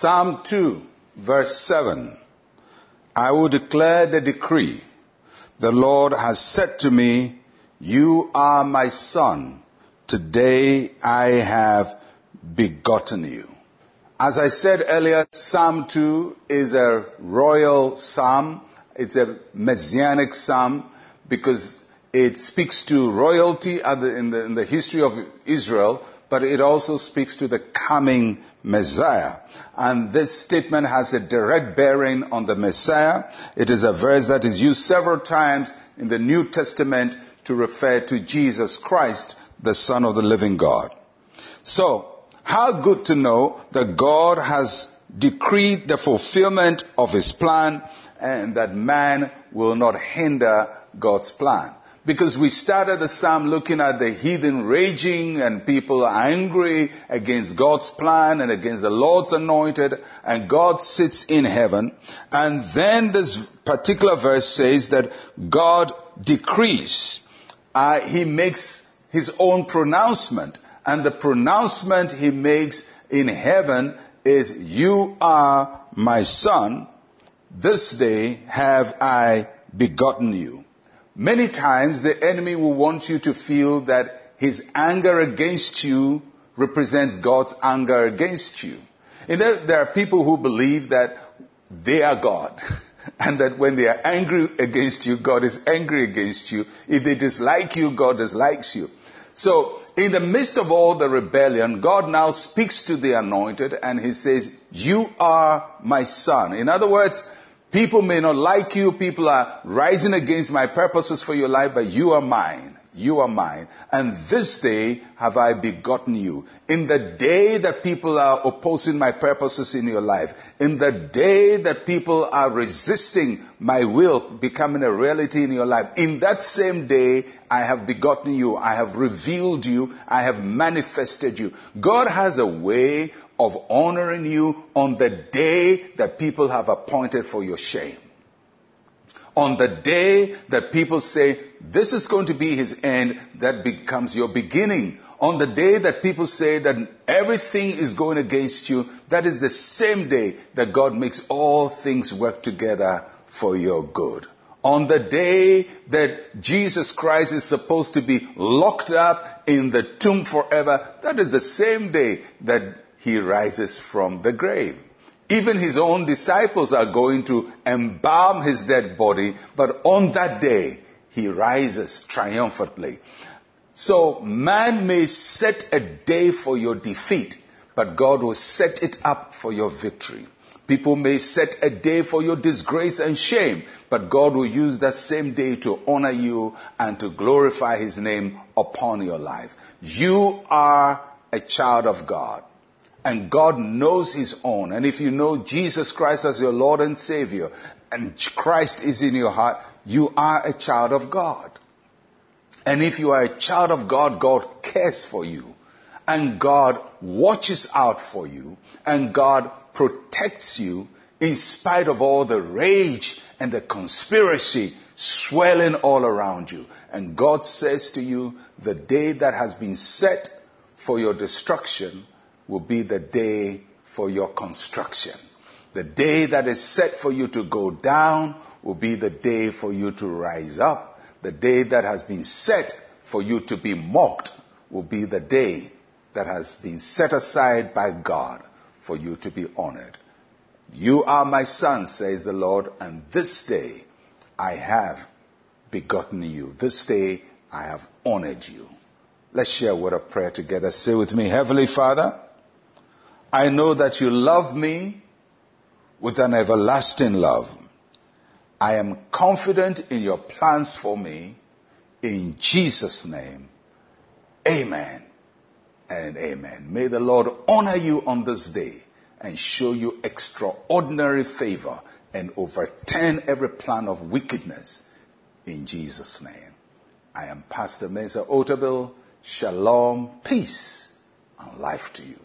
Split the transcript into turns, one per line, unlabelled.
Psalm 2, verse 7. I will declare the decree. The Lord has said to me, You are my son. Today I have begotten you. As I said earlier, Psalm 2 is a royal psalm. It's a messianic psalm because it speaks to royalty in the, in the history of Israel, but it also speaks to the coming Messiah. And this statement has a direct bearing on the Messiah. It is a verse that is used several times in the New Testament to refer to Jesus Christ, the Son of the living God. So, how good to know that God has decreed the fulfillment of his plan and that man will not hinder God's plan because we started the psalm looking at the heathen raging and people are angry against God's plan and against the Lord's anointed and God sits in heaven. And then this particular verse says that God decrees. Uh, he makes his own pronouncement and the pronouncement he makes in heaven is, you are my son. This day have I begotten you. Many times the enemy will want you to feel that his anger against you represents God's anger against you. And there, there are people who believe that they are God. And that when they are angry against you, God is angry against you. If they dislike you, God dislikes you. So, in the midst of all the rebellion, God now speaks to the anointed and he says, you are my son. In other words, People may not like you. People are rising against my purposes for your life, but you are mine. You are mine. And this day have I begotten you. In the day that people are opposing my purposes in your life, in the day that people are resisting my will becoming a reality in your life, in that same day, I have begotten you. I have revealed you. I have manifested you. God has a way of honoring you on the day that people have appointed for your shame. On the day that people say, this is going to be his end, that becomes your beginning. On the day that people say that everything is going against you, that is the same day that God makes all things work together for your good. On the day that Jesus Christ is supposed to be locked up in the tomb forever, that is the same day that he rises from the grave. Even his own disciples are going to embalm his dead body, but on that day, he rises triumphantly. So man may set a day for your defeat, but God will set it up for your victory. People may set a day for your disgrace and shame, but God will use that same day to honor you and to glorify his name upon your life. You are a child of God. And God knows His own. And if you know Jesus Christ as your Lord and Savior, and Christ is in your heart, you are a child of God. And if you are a child of God, God cares for you. And God watches out for you. And God protects you in spite of all the rage and the conspiracy swelling all around you. And God says to you, the day that has been set for your destruction will be the day for your construction. The day that is set for you to go down will be the day for you to rise up. The day that has been set for you to be mocked will be the day that has been set aside by God for you to be honored. You are my son, says the Lord, and this day I have begotten you. This day I have honored you. Let's share a word of prayer together. Say with me, Heavenly Father, I know that you love me with an everlasting love. I am confident in your plans for me. In Jesus' name, amen and amen. May the Lord honor you on this day and show you extraordinary favor and overturn every plan of wickedness in Jesus' name. I am Pastor Mensa Otabil. Shalom, peace, and life to you.